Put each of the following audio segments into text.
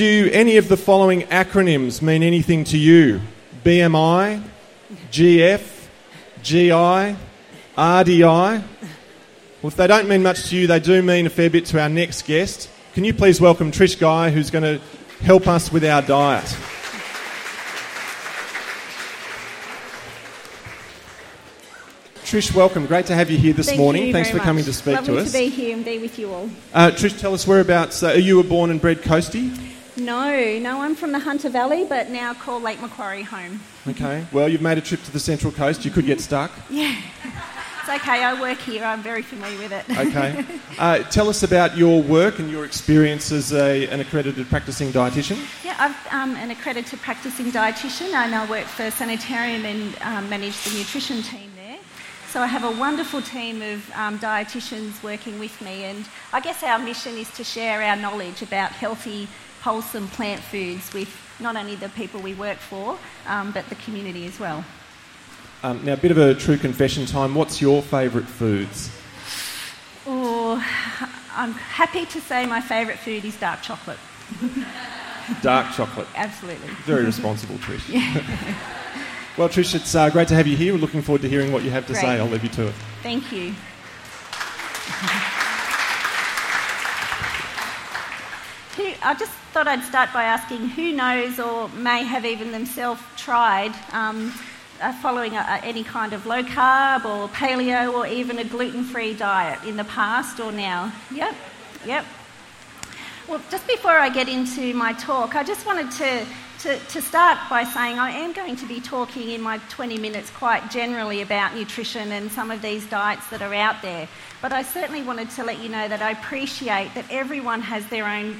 do any of the following acronyms mean anything to you? BMI, GF, GI, RDI? Well, if they don't mean much to you, they do mean a fair bit to our next guest. Can you please welcome Trish Guy, who's going to help us with our diet? Trish, welcome. Great to have you here this Thank morning. Thanks for coming much. to speak Lovely to us. to be here and be with you all. Uh, Trish, tell us whereabouts. Uh, are you a born and bred coastie? No, no, I'm from the Hunter Valley, but now call Lake Macquarie home. Okay. Well, you've made a trip to the Central Coast. You could get stuck. Yeah, it's okay. I work here. I'm very familiar with it. Okay. Uh, tell us about your work and your experience as a, an accredited practicing dietitian. Yeah, I'm um, an accredited practicing dietitian, and I work for Sanitarium and um, manage the nutrition team there. So I have a wonderful team of um, dietitians working with me, and I guess our mission is to share our knowledge about healthy, wholesome plant foods with not only the people we work for, um, but the community as well. Um, now, a bit of a true confession time. What's your favourite foods? Oh, I'm happy to say my favourite food is dark chocolate. Dark chocolate. Absolutely. Very responsible, Trish. well, Trish, it's uh, great to have you here. We're looking forward to hearing what you have to Great. say. I'll leave you to it. Thank you. I just thought I'd start by asking who knows or may have even themselves tried um, uh, following a, any kind of low carb or paleo or even a gluten free diet in the past or now? Yep, yep. Well, just before I get into my talk, I just wanted to, to, to start by saying I am going to be talking in my 20 minutes quite generally about nutrition and some of these diets that are out there. But I certainly wanted to let you know that I appreciate that everyone has their own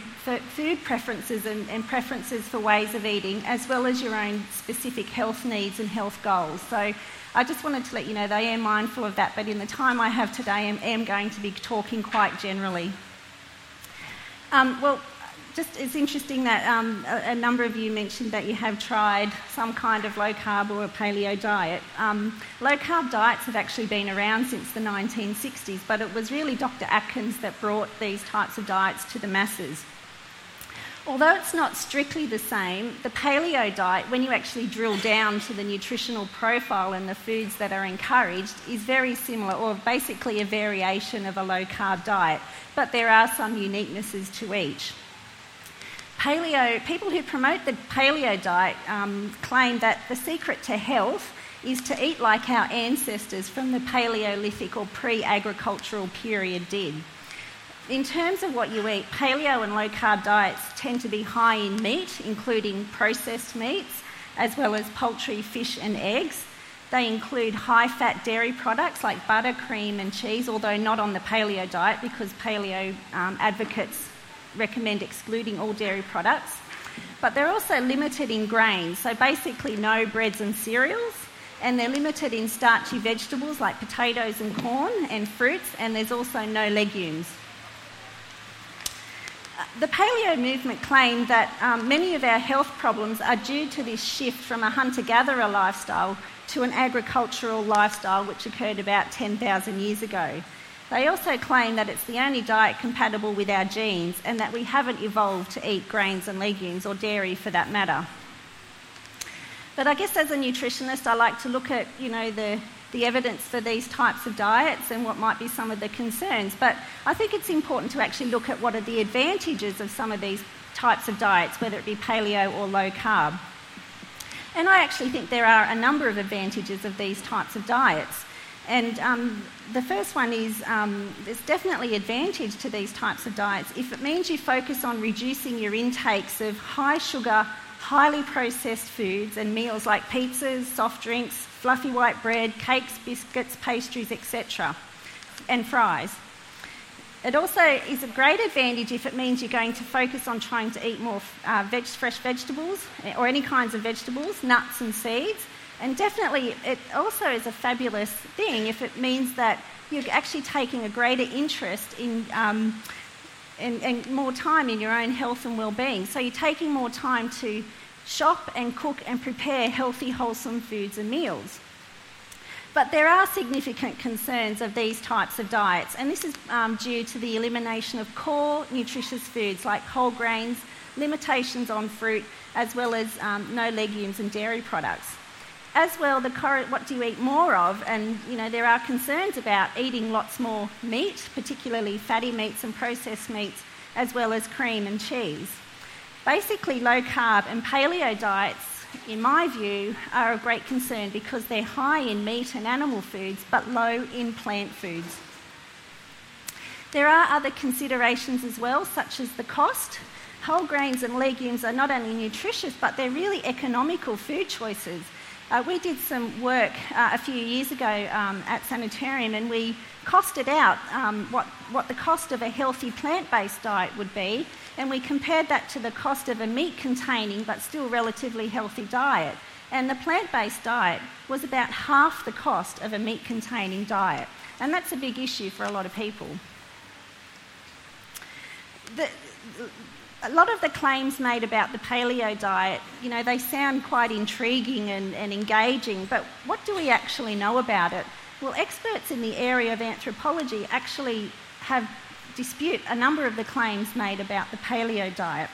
food preferences and, and preferences for ways of eating, as well as your own specific health needs and health goals. So I just wanted to let you know that I am mindful of that, but in the time I have today, I am, am going to be talking quite generally. Um, well, just it's interesting that um, a, a number of you mentioned that you have tried some kind of low carb or a paleo diet. Um, low carb diets have actually been around since the 1960s, but it was really Dr. Atkins that brought these types of diets to the masses. Although it's not strictly the same, the paleo diet, when you actually drill down to the nutritional profile and the foods that are encouraged, is very similar, or basically a variation of a low carb diet, but there are some uniquenesses to each. Paleo, people who promote the paleo diet um, claim that the secret to health is to eat like our ancestors from the Paleolithic or pre agricultural period did. In terms of what you eat, paleo and low carb diets tend to be high in meat, including processed meats, as well as poultry, fish, and eggs. They include high fat dairy products like butter, cream, and cheese, although not on the paleo diet because paleo um, advocates recommend excluding all dairy products. But they're also limited in grains, so basically no breads and cereals. And they're limited in starchy vegetables like potatoes and corn and fruits, and there's also no legumes. The paleo movement claimed that um, many of our health problems are due to this shift from a hunter gatherer lifestyle to an agricultural lifestyle, which occurred about 10,000 years ago. They also claim that it's the only diet compatible with our genes and that we haven't evolved to eat grains and legumes or dairy for that matter. But I guess as a nutritionist, I like to look at, you know, the, the evidence for these types of diets and what might be some of the concerns. But I think it's important to actually look at what are the advantages of some of these types of diets, whether it be paleo or low carb. And I actually think there are a number of advantages of these types of diets. And um, the first one is um, there's definitely advantage to these types of diets if it means you focus on reducing your intakes of high sugar, highly processed foods and meals like pizzas, soft drinks, fluffy white bread, cakes, biscuits, pastries, etc., and fries. It also is a great advantage if it means you're going to focus on trying to eat more uh, veg- fresh vegetables or any kinds of vegetables, nuts and seeds. And definitely, it also is a fabulous thing if it means that you're actually taking a greater interest in um, and, and more time in your own health and well-being. So you're taking more time to shop and cook and prepare healthy, wholesome foods and meals. But there are significant concerns of these types of diets, and this is um, due to the elimination of core nutritious foods like whole grains, limitations on fruit, as well as um, no legumes and dairy products. As well, the what do you eat more of? And you know there are concerns about eating lots more meat, particularly fatty meats and processed meats, as well as cream and cheese. Basically, low carb and paleo diets in my view, are a great concern because they're high in meat and animal foods but low in plant foods. There are other considerations as well, such as the cost. Whole grains and legumes are not only nutritious, but they're really economical food choices. Uh, we did some work uh, a few years ago um, at Sanitarium and we costed out um, what, what the cost of a healthy plant based diet would be, and we compared that to the cost of a meat containing but still relatively healthy diet. And the plant based diet was about half the cost of a meat containing diet, and that's a big issue for a lot of people. The, a lot of the claims made about the paleo diet, you know, they sound quite intriguing and, and engaging, but what do we actually know about it? Well, experts in the area of anthropology actually have dispute a number of the claims made about the paleo diet.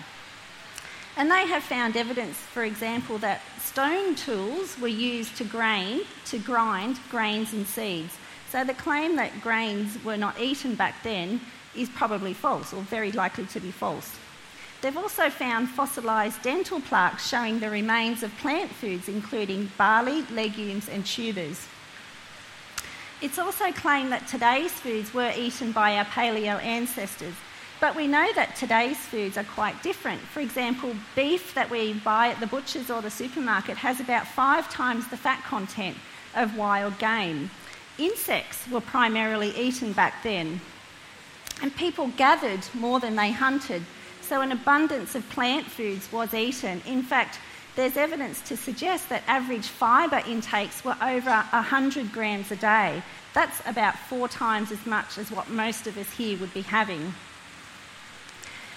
And they have found evidence, for example, that stone tools were used to grain, to grind grains and seeds. So the claim that grains were not eaten back then is probably false, or very likely to be false. They've also found fossilised dental plaques showing the remains of plant foods, including barley, legumes, and tubers. It's also claimed that today's foods were eaten by our paleo ancestors, but we know that today's foods are quite different. For example, beef that we buy at the butcher's or the supermarket has about five times the fat content of wild game. Insects were primarily eaten back then, and people gathered more than they hunted, so, an abundance of plant foods was eaten. In fact, there's evidence to suggest that average fibre intakes were over 100 grams a day. That's about four times as much as what most of us here would be having.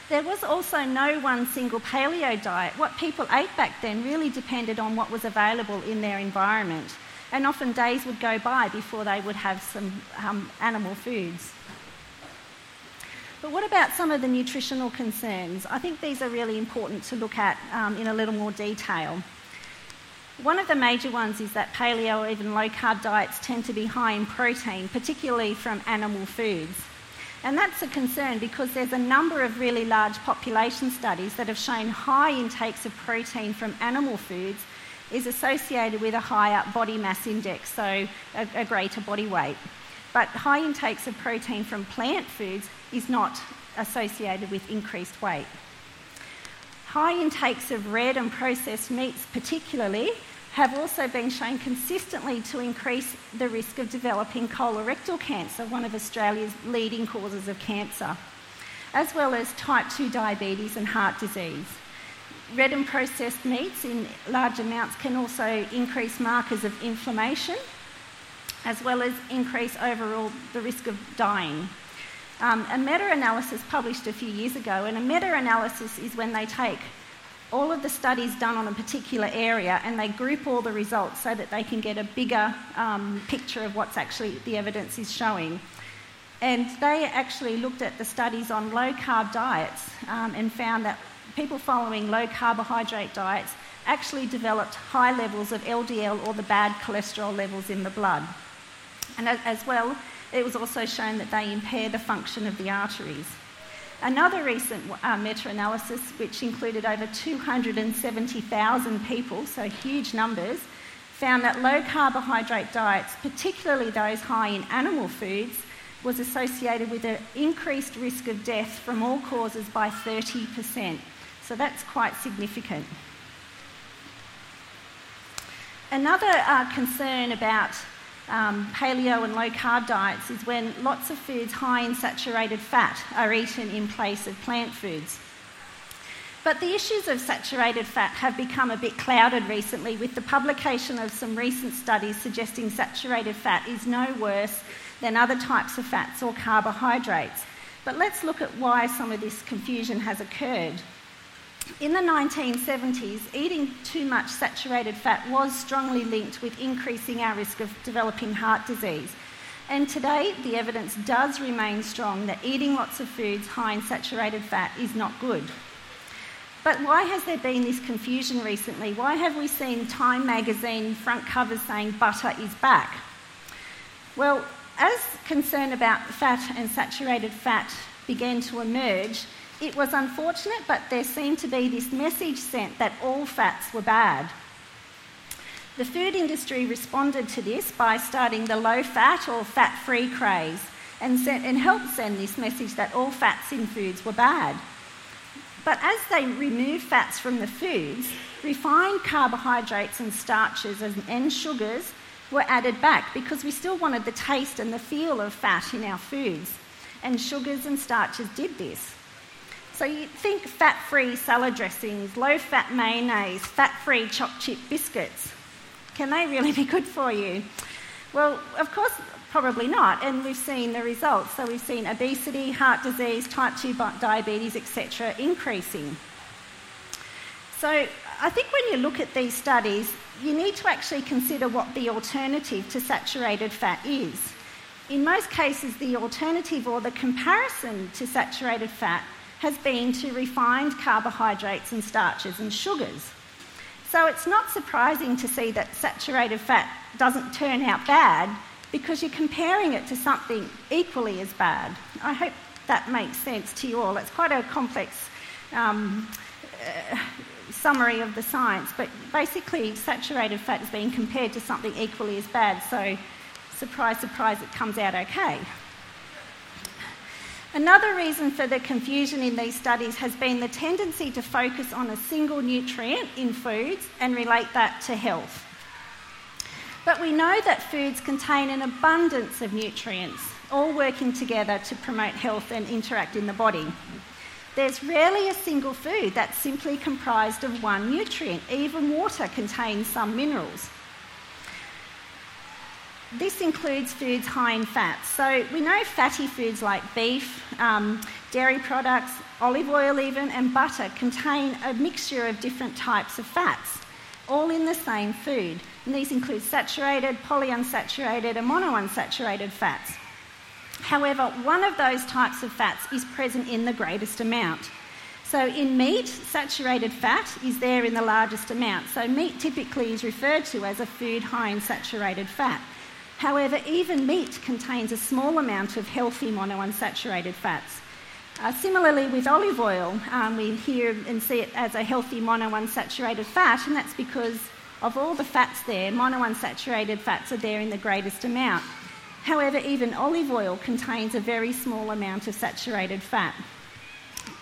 There was also no one single paleo diet. What people ate back then really depended on what was available in their environment, and often days would go by before they would have some um, animal foods. But what about some of the nutritional concerns? I think these are really important to look at um, in a little more detail. One of the major ones is that paleo or even low carb diets tend to be high in protein, particularly from animal foods. And that's a concern because there's a number of really large population studies that have shown high intakes of protein from animal foods is associated with a higher body mass index, so a, a greater body weight. But high intakes of protein from plant foods is not associated with increased weight. High intakes of red and processed meats, particularly, have also been shown consistently to increase the risk of developing colorectal cancer, one of Australia's leading causes of cancer, as well as type 2 diabetes and heart disease. Red and processed meats in large amounts can also increase markers of inflammation, as well as increase overall the risk of dying. Um, a meta analysis published a few years ago, and a meta analysis is when they take all of the studies done on a particular area and they group all the results so that they can get a bigger um, picture of what's actually the evidence is showing. And they actually looked at the studies on low carb diets um, and found that people following low carbohydrate diets actually developed high levels of LDL or the bad cholesterol levels in the blood. And as well, it was also shown that they impair the function of the arteries. Another recent uh, meta analysis, which included over 270,000 people, so huge numbers, found that low carbohydrate diets, particularly those high in animal foods, was associated with an increased risk of death from all causes by 30%. So that's quite significant. Another uh, concern about um, paleo and low carb diets is when lots of foods high in saturated fat are eaten in place of plant foods. But the issues of saturated fat have become a bit clouded recently with the publication of some recent studies suggesting saturated fat is no worse than other types of fats or carbohydrates. But let's look at why some of this confusion has occurred. In the 1970s, eating too much saturated fat was strongly linked with increasing our risk of developing heart disease. And today, the evidence does remain strong that eating lots of foods high in saturated fat is not good. But why has there been this confusion recently? Why have we seen Time magazine front covers saying butter is back? Well, as concern about fat and saturated fat began to emerge, it was unfortunate, but there seemed to be this message sent that all fats were bad. The food industry responded to this by starting the low fat or fat free craze and, sent, and helped send this message that all fats in foods were bad. But as they removed fats from the foods, refined carbohydrates and starches and, and sugars were added back because we still wanted the taste and the feel of fat in our foods. And sugars and starches did this. So you think fat free salad dressings, low fat mayonnaise, fat free chopped chip biscuits. Can they really be good for you? Well, of course, probably not. And we've seen the results. So we've seen obesity, heart disease, type 2 diabetes, etc., increasing. So I think when you look at these studies, you need to actually consider what the alternative to saturated fat is. In most cases, the alternative or the comparison to saturated fat has been to refined carbohydrates and starches and sugars. So it's not surprising to see that saturated fat doesn't turn out bad because you're comparing it to something equally as bad. I hope that makes sense to you all. It's quite a complex um, uh, summary of the science, but basically, saturated fat is being compared to something equally as bad, so surprise, surprise, it comes out okay. Another reason for the confusion in these studies has been the tendency to focus on a single nutrient in foods and relate that to health. But we know that foods contain an abundance of nutrients, all working together to promote health and interact in the body. There's rarely a single food that's simply comprised of one nutrient. Even water contains some minerals. This includes foods high in fats. So we know fatty foods like beef, um, dairy products, olive oil, even, and butter contain a mixture of different types of fats, all in the same food. And these include saturated, polyunsaturated, and monounsaturated fats. However, one of those types of fats is present in the greatest amount. So, in meat, saturated fat is there in the largest amount. So, meat typically is referred to as a food high in saturated fat. However, even meat contains a small amount of healthy monounsaturated fats. Uh, similarly, with olive oil, um, we hear and see it as a healthy monounsaturated fat, and that's because of all the fats there, monounsaturated fats are there in the greatest amount. However, even olive oil contains a very small amount of saturated fat.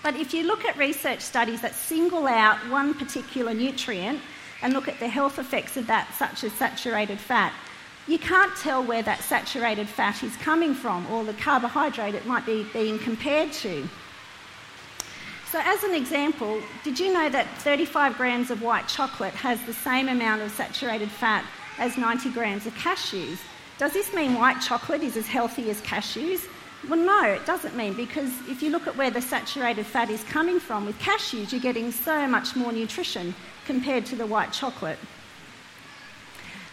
But if you look at research studies that single out one particular nutrient and look at the health effects of that, such as saturated fat, you can't tell where that saturated fat is coming from or the carbohydrate it might be being compared to. So, as an example, did you know that 35 grams of white chocolate has the same amount of saturated fat as 90 grams of cashews? Does this mean white chocolate is as healthy as cashews? Well, no, it doesn't mean because if you look at where the saturated fat is coming from with cashews, you're getting so much more nutrition compared to the white chocolate.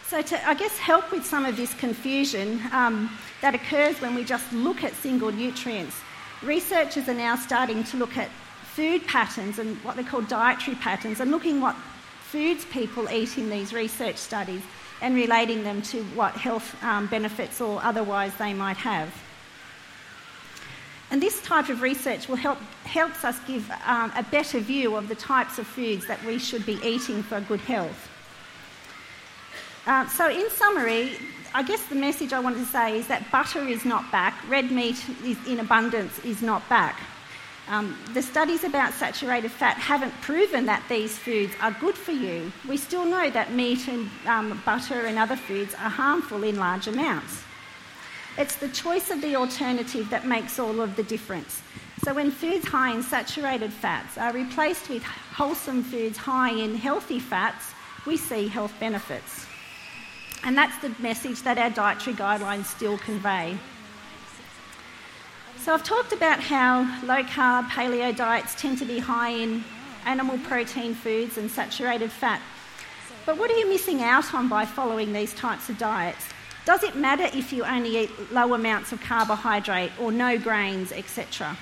So, to, I guess, help with some of this confusion um, that occurs when we just look at single nutrients, researchers are now starting to look at food patterns and what they call dietary patterns and looking what foods people eat in these research studies and relating them to what health um, benefits or otherwise they might have. And this type of research will help helps us give um, a better view of the types of foods that we should be eating for good health. Uh, so, in summary, I guess the message I wanted to say is that butter is not back, red meat is in abundance is not back. Um, the studies about saturated fat haven't proven that these foods are good for you. We still know that meat and um, butter and other foods are harmful in large amounts. It's the choice of the alternative that makes all of the difference. So, when foods high in saturated fats are replaced with wholesome foods high in healthy fats, we see health benefits. And that's the message that our dietary guidelines still convey. So, I've talked about how low carb paleo diets tend to be high in animal protein foods and saturated fat. But what are you missing out on by following these types of diets? Does it matter if you only eat low amounts of carbohydrate or no grains, etc.?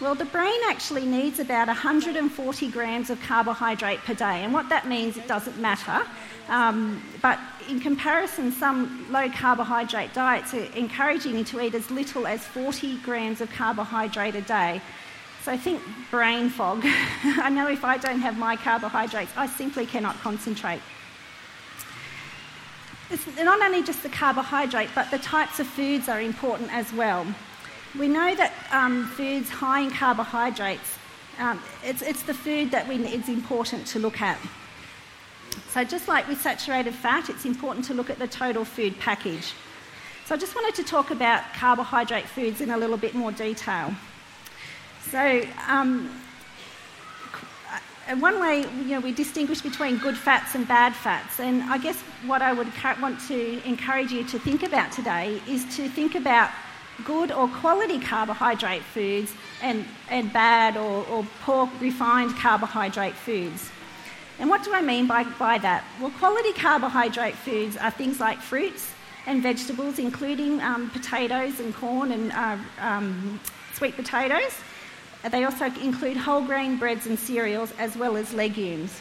Well, the brain actually needs about 140 grams of carbohydrate per day, and what that means, it doesn't matter. Um, but in comparison, some low carbohydrate diets are encouraging you to eat as little as 40 grams of carbohydrate a day. So think brain fog. I know if I don't have my carbohydrates, I simply cannot concentrate. It's not only just the carbohydrate, but the types of foods are important as well. We know that um, foods high in carbohydrates, um, it's, it's the food that we, it's important to look at. So, just like with saturated fat, it's important to look at the total food package. So, I just wanted to talk about carbohydrate foods in a little bit more detail. So, um, one way you know, we distinguish between good fats and bad fats, and I guess what I would want to encourage you to think about today is to think about good or quality carbohydrate foods and, and bad or, or poor refined carbohydrate foods. And what do I mean by, by that? Well, quality carbohydrate foods are things like fruits and vegetables, including um, potatoes and corn and uh, um, sweet potatoes. They also include whole grain breads and cereals, as well as legumes.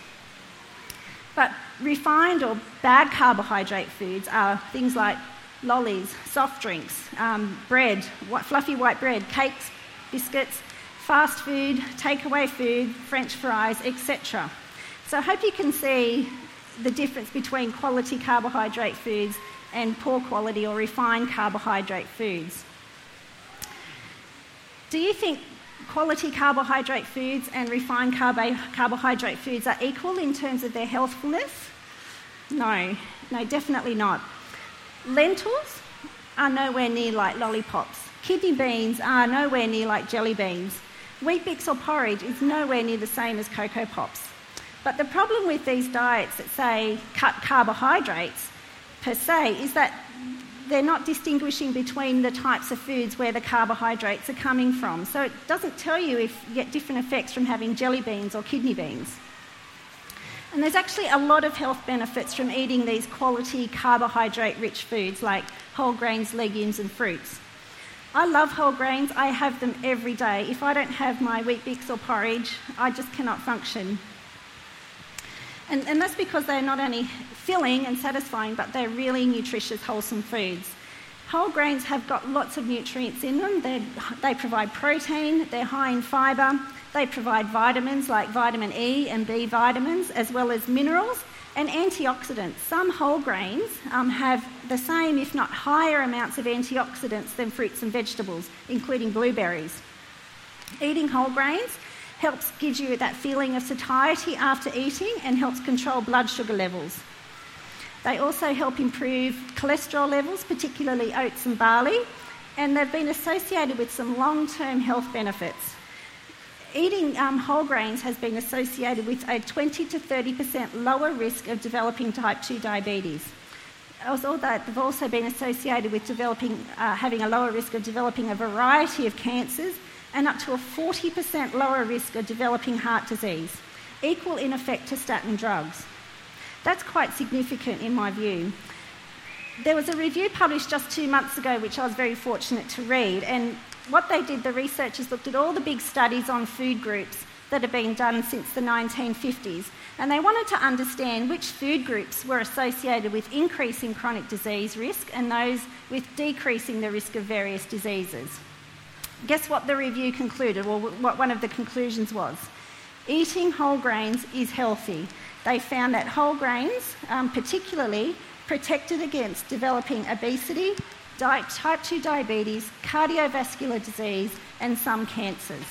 But refined or bad carbohydrate foods are things like lollies, soft drinks, um, bread, fluffy white bread, cakes, biscuits, fast food, takeaway food, French fries, etc. So I hope you can see the difference between quality carbohydrate foods and poor quality or refined carbohydrate foods. Do you think quality carbohydrate foods and refined carb- carbohydrate foods are equal in terms of their healthfulness? No, no, definitely not. Lentils are nowhere near like lollipops. Kidney beans are nowhere near like jelly beans. Weet-Bix or porridge is nowhere near the same as Cocoa Pops. But the problem with these diets that say cut carbohydrates per se is that they're not distinguishing between the types of foods where the carbohydrates are coming from. So it doesn't tell you if you get different effects from having jelly beans or kidney beans. And there's actually a lot of health benefits from eating these quality carbohydrate rich foods like whole grains, legumes, and fruits. I love whole grains, I have them every day. If I don't have my Weet-Bix or porridge, I just cannot function. And, and that's because they're not only filling and satisfying, but they're really nutritious, wholesome foods. Whole grains have got lots of nutrients in them. They're, they provide protein, they're high in fibre, they provide vitamins like vitamin E and B vitamins, as well as minerals and antioxidants. Some whole grains um, have the same, if not higher, amounts of antioxidants than fruits and vegetables, including blueberries. Eating whole grains helps gives you that feeling of satiety after eating and helps control blood sugar levels. They also help improve cholesterol levels, particularly oats and barley, and they've been associated with some long term health benefits. Eating um, whole grains has been associated with a 20 to 30% lower risk of developing type 2 diabetes. That they've also been associated with developing, uh, having a lower risk of developing a variety of cancers and up to a 40% lower risk of developing heart disease, equal in effect to statin drugs. That's quite significant in my view. There was a review published just two months ago, which I was very fortunate to read, and what they did, the researchers looked at all the big studies on food groups that have been done since the 1950s, and they wanted to understand which food groups were associated with increasing chronic disease risk and those with decreasing the risk of various diseases. Guess what the review concluded, or what one of the conclusions was? Eating whole grains is healthy. They found that whole grains, um, particularly, protected against developing obesity, type 2 diabetes, cardiovascular disease, and some cancers.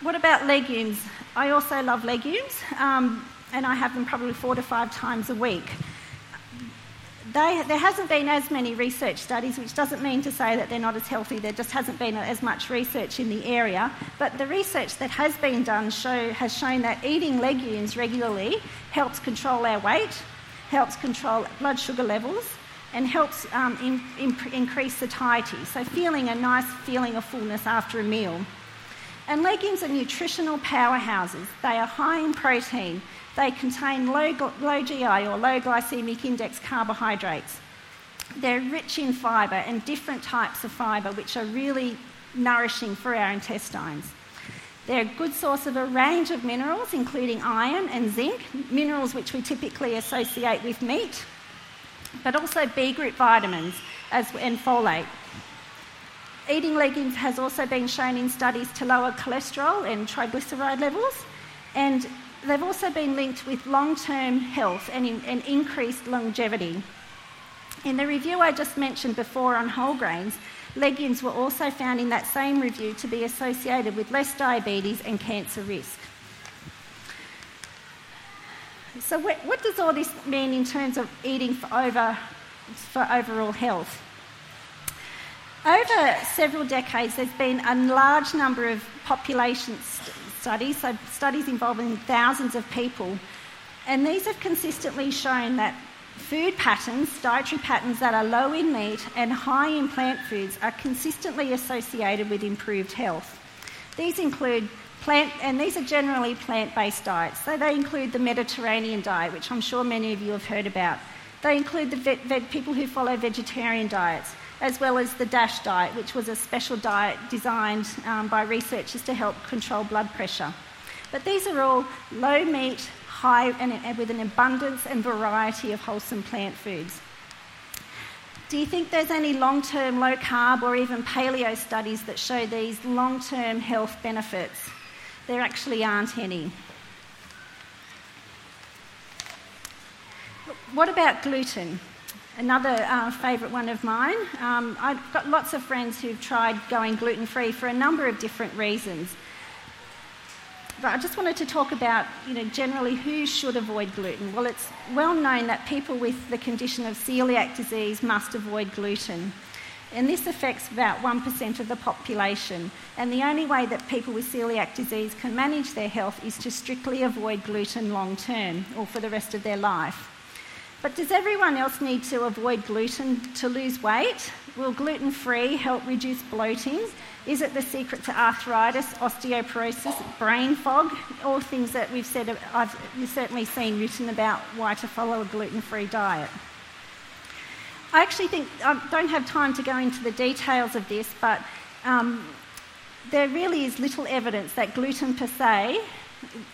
What about legumes? I also love legumes, um, and I have them probably four to five times a week. They, there hasn't been as many research studies, which doesn't mean to say that they're not as healthy. There just hasn't been as much research in the area. But the research that has been done show, has shown that eating legumes regularly helps control our weight, helps control blood sugar levels, and helps um, in, in, increase satiety, so feeling a nice feeling of fullness after a meal. And legumes are nutritional powerhouses. They are high in protein. They contain low, low GI or low glycemic index carbohydrates. They're rich in fibre and different types of fibre, which are really nourishing for our intestines. They're a good source of a range of minerals, including iron and zinc, minerals which we typically associate with meat, but also B group vitamins as, and folate. Eating legumes has also been shown in studies to lower cholesterol and triglyceride levels, and they've also been linked with long term health and, in, and increased longevity. In the review I just mentioned before on whole grains, legumes were also found in that same review to be associated with less diabetes and cancer risk. So, what does all this mean in terms of eating for, over, for overall health? Over several decades, there's been a large number of population studies, so studies involving thousands of people, and these have consistently shown that food patterns, dietary patterns that are low in meat and high in plant foods, are consistently associated with improved health. These include plant, and these are generally plant based diets. So they include the Mediterranean diet, which I'm sure many of you have heard about. They include the people who follow vegetarian diets as well as the DASH diet, which was a special diet designed um, by researchers to help control blood pressure. But these are all low meat, high, and, and with an abundance and variety of wholesome plant foods. Do you think there's any long term low carb or even paleo studies that show these long term health benefits? There actually aren't any. What about gluten? Another uh, favourite one of mine. Um, I've got lots of friends who've tried going gluten free for a number of different reasons. But I just wanted to talk about, you know, generally who should avoid gluten. Well, it's well known that people with the condition of celiac disease must avoid gluten. And this affects about 1% of the population. And the only way that people with celiac disease can manage their health is to strictly avoid gluten long term or for the rest of their life. But does everyone else need to avoid gluten to lose weight? Will gluten free help reduce bloating? Is it the secret to arthritis, osteoporosis, brain fog? All things that we've said, I've certainly seen written about why to follow a gluten free diet. I actually think, I don't have time to go into the details of this, but um, there really is little evidence that gluten per se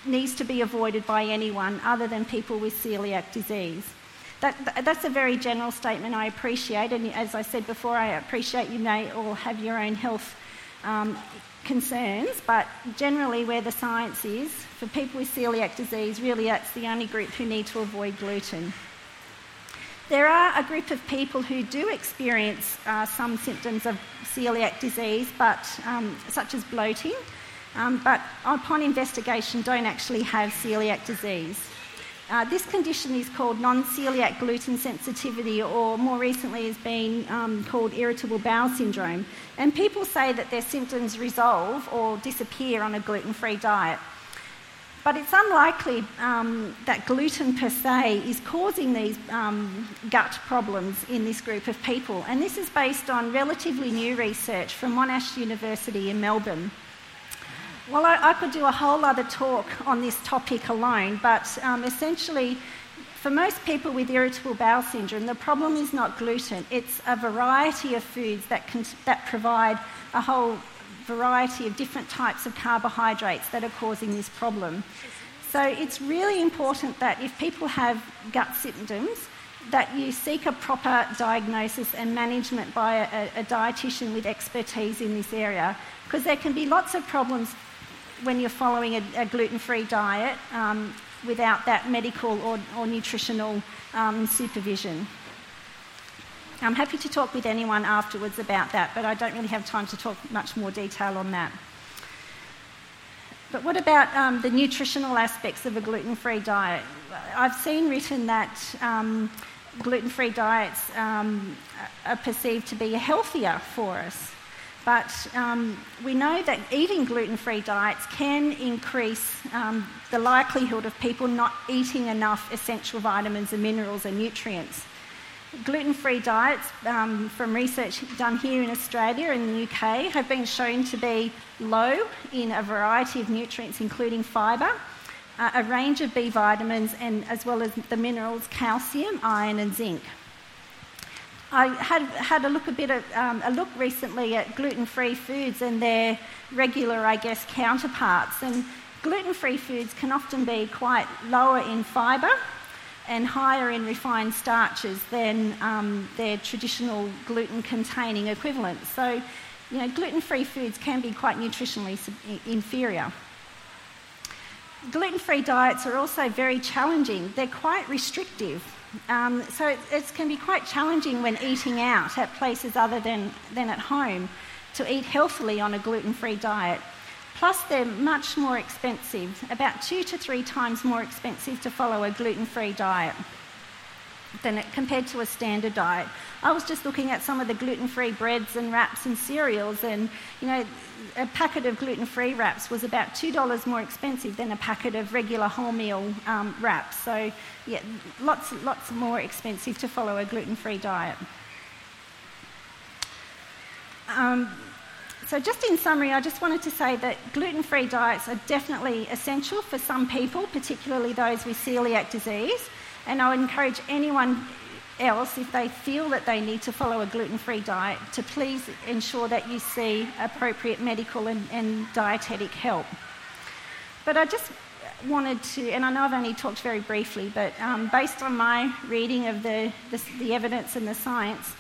needs to be avoided by anyone other than people with celiac disease. That, that's a very general statement I appreciate, and as I said before, I appreciate you may all have your own health um, concerns, but generally, where the science is, for people with celiac disease, really that's the only group who need to avoid gluten. There are a group of people who do experience uh, some symptoms of celiac disease, but um, such as bloating, um, but upon investigation don't actually have celiac disease. Uh, this condition is called non celiac gluten sensitivity, or more recently has been um, called irritable bowel syndrome. And people say that their symptoms resolve or disappear on a gluten free diet. But it's unlikely um, that gluten per se is causing these um, gut problems in this group of people. And this is based on relatively new research from Monash University in Melbourne. Well, I, I, could do a whole other talk on this topic alone, but um, essentially, for most people with irritable bowel syndrome, the problem is not gluten, it's a variety of foods that, can, that provide a whole variety of different types of carbohydrates that are causing this problem. So it's really important that if people have gut symptoms, that you seek a proper diagnosis and management by a, a dietitian with expertise in this area, because there can be lots of problems when you're following a, a gluten free diet um, without that medical or, or nutritional um, supervision. I'm happy to talk with anyone afterwards about that, but I don't really have time to talk much more detail on that. But what about um, the nutritional aspects of a gluten free diet? I've seen written that um, gluten free diets um, are perceived to be healthier for us. But um, we know that eating gluten free diets can increase um, the likelihood of people not eating enough essential vitamins and minerals and nutrients. Gluten free diets, um, from research done here in Australia and the UK, have been shown to be low in a variety of nutrients, including fibre, uh, a range of B vitamins, and as well as the minerals calcium, iron, and zinc. I had had a look a bit of, um, a look recently at gluten-free foods and their regular, I guess, counterparts. And gluten-free foods can often be quite lower in fibre and higher in refined starches than um, their traditional gluten-containing equivalents. So, you know, gluten-free foods can be quite nutritionally inferior. Gluten-free diets are also very challenging. They're quite restrictive um, so it, it, can be quite challenging when eating out at places other than, than at home to eat healthily on a gluten free diet. Plus, they're much more expensive, about two to three times more expensive to follow a gluten free diet than it, compared to a standard diet. I was just looking at some of the gluten-free breads and wraps and cereals, and you know, a packet of gluten-free wraps was about two dollars more expensive than a packet of regular wholemeal um, wraps. So, yeah, lots, lots more expensive to follow a gluten-free diet. Um, so, just in summary, I just wanted to say that gluten free diets are definitely essential for some people, particularly those with celiac disease. And I would encourage anyone else, if they feel that they need to follow a gluten free diet, to please ensure that you see appropriate medical and, and, dietetic help. But I just wanted to, and I know I've only talked very briefly, but um, based on my reading of the, the, the evidence and the science,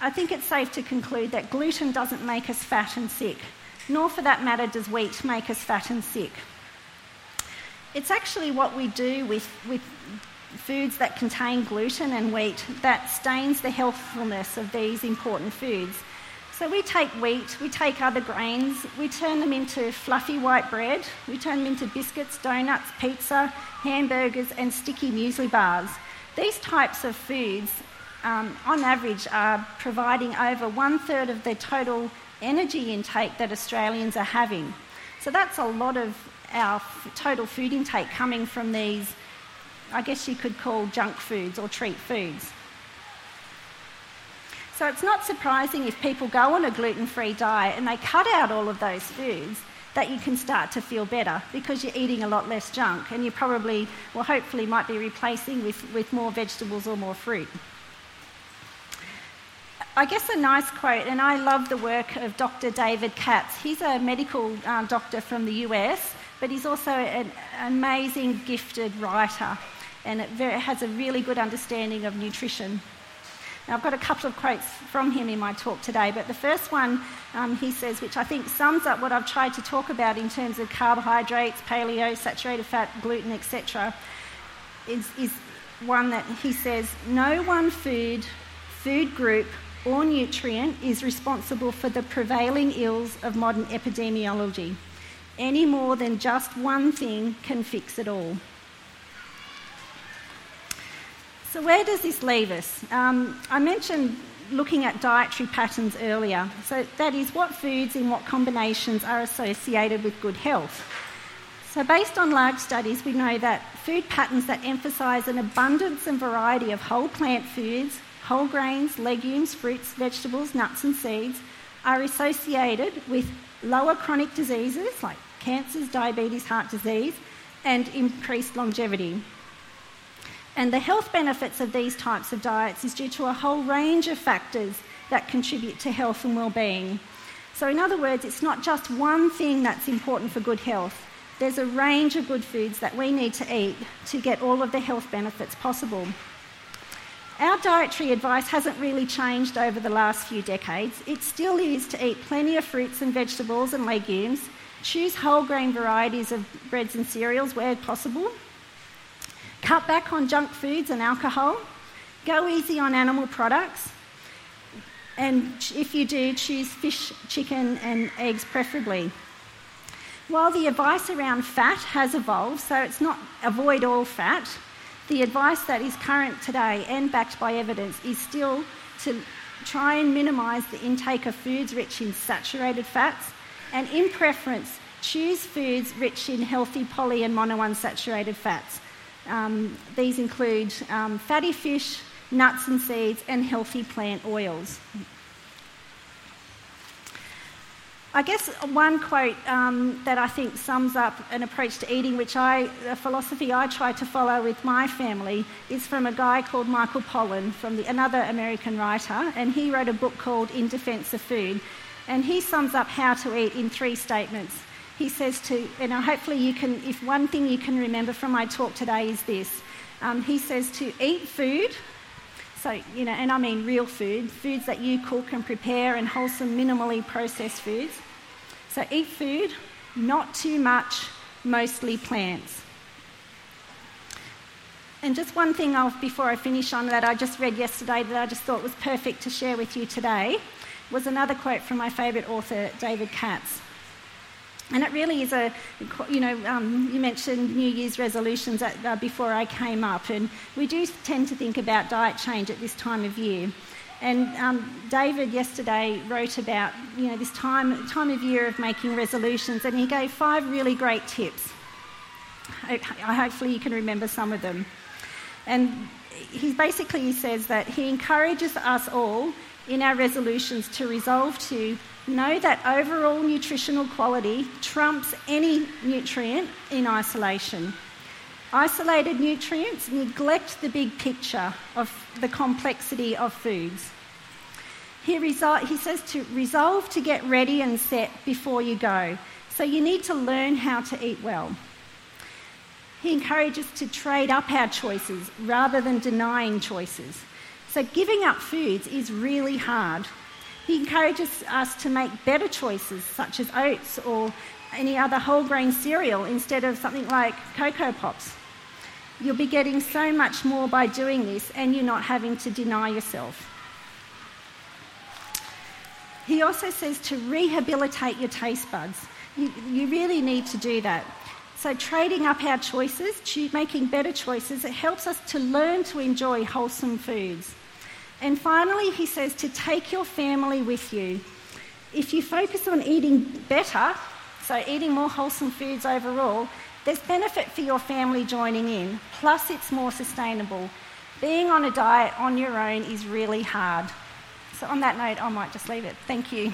I think it's safe to conclude that gluten doesn't make us fat and sick, nor for that matter does wheat make us fat and sick. It's actually what we do with, with foods that contain gluten and wheat that stains the healthfulness of these important foods. So we take wheat, we take other grains, we turn them into fluffy white bread, we turn them into biscuits, donuts, pizza, hamburgers, and sticky muesli bars. These types of foods, um, on average, are providing over one third of the total energy intake that Australians are having. So that's a lot of our total food intake coming from these, I guess you could call junk foods or treat foods. So it's not surprising if people go on a gluten free diet and they cut out all of those foods that you can start to feel better because you're eating a lot less junk and you probably, well, hopefully, might be replacing with, with more vegetables or more fruit. I guess a nice quote, and I love the work of Dr. David Katz. He's a medical uh, doctor from the US, but he's also an amazing, gifted writer and it very, has a really good understanding of nutrition. Now, I've got a couple of quotes from him in my talk today, but the first one um, he says, which I think sums up what I've tried to talk about in terms of carbohydrates, paleo, saturated fat, gluten, etc., is, is one that he says, No one food, food group, or nutrient is responsible for the prevailing ills of modern epidemiology any more than just one thing can fix it all. So, where does this leave us? Um, I mentioned looking at dietary patterns earlier. So, that is, what foods in what combinations are associated with good health. So, based on large studies, we know that food patterns that emphasise an abundance and variety of whole plant foods, whole grains, legumes, fruits, vegetables, nuts, and seeds are associated with lower chronic diseases like cancers, diabetes, heart disease, and increased longevity. And the health benefits of these types of diets is due to a whole range of factors that contribute to health and well-being. So in other words, it's not just one thing that's important for good health. There's a range of good foods that we need to eat to get all of the health benefits possible. Our dietary advice hasn't really changed over the last few decades. It still is to eat plenty of fruits and vegetables and legumes, choose whole grain varieties of breads and cereals where possible, cut back on junk foods and alcohol, go easy on animal products, and if you do, choose fish, chicken, and eggs preferably. While the advice around fat has evolved, so it's not avoid all fat, the advice that is current today and backed by evidence is still to try and minimise the intake of foods rich in saturated fats and, in preference, choose foods rich in healthy poly and monounsaturated fats. Um, these include um, fatty fish, nuts and seeds, and healthy plant oils. I guess one quote um, that I think sums up an approach to eating, which I, a philosophy I try to follow with my family, is from a guy called Michael Pollan, from the, another American writer, and he wrote a book called In Defense of Food. And he sums up how to eat in three statements. He says to, and hopefully you can, if one thing you can remember from my talk today is this, um, he says to eat food, so, you know, and I mean real food, foods that you cook and prepare and wholesome, minimally processed foods. So eat food, not too much, mostly plants. And just one thing I'll, before I finish on that I just read yesterday that I just thought was perfect to share with you today was another quote from my favourite author, David Katz. And it really is a, you know, um, you mentioned New Year's resolutions at, uh, before I came up, and we do tend to think about diet change at this time of year. And um, David yesterday wrote about, you know, this time, time of year of making resolutions, and he gave five really great tips. I, I, hopefully you can remember some of them. And he basically says that he encourages us all in our resolutions to resolve to know that overall nutritional quality trumps any nutrient in isolation. Isolated nutrients neglect the big picture of the complexity of foods. He, resol- he says to resolve to get ready and set before you go. So you need to learn how to eat well. He encourages to trade up our choices rather than denying choices. So giving up foods is really hard. He encourages us to make better choices, such as oats or any other whole grain cereal instead of something like Coco Pops. You'll be getting so much more by doing this, and you're not having to deny yourself. He also says to rehabilitate your taste buds. You, you really need to do that. So, trading up our choices, making better choices, it helps us to learn to enjoy wholesome foods. And finally, he says to take your family with you. If you focus on eating better, so eating more wholesome foods overall, there's benefit for your family joining in. Plus, it's more sustainable. Being on a diet on your own is really hard. So, on that note, I might just leave it. Thank you.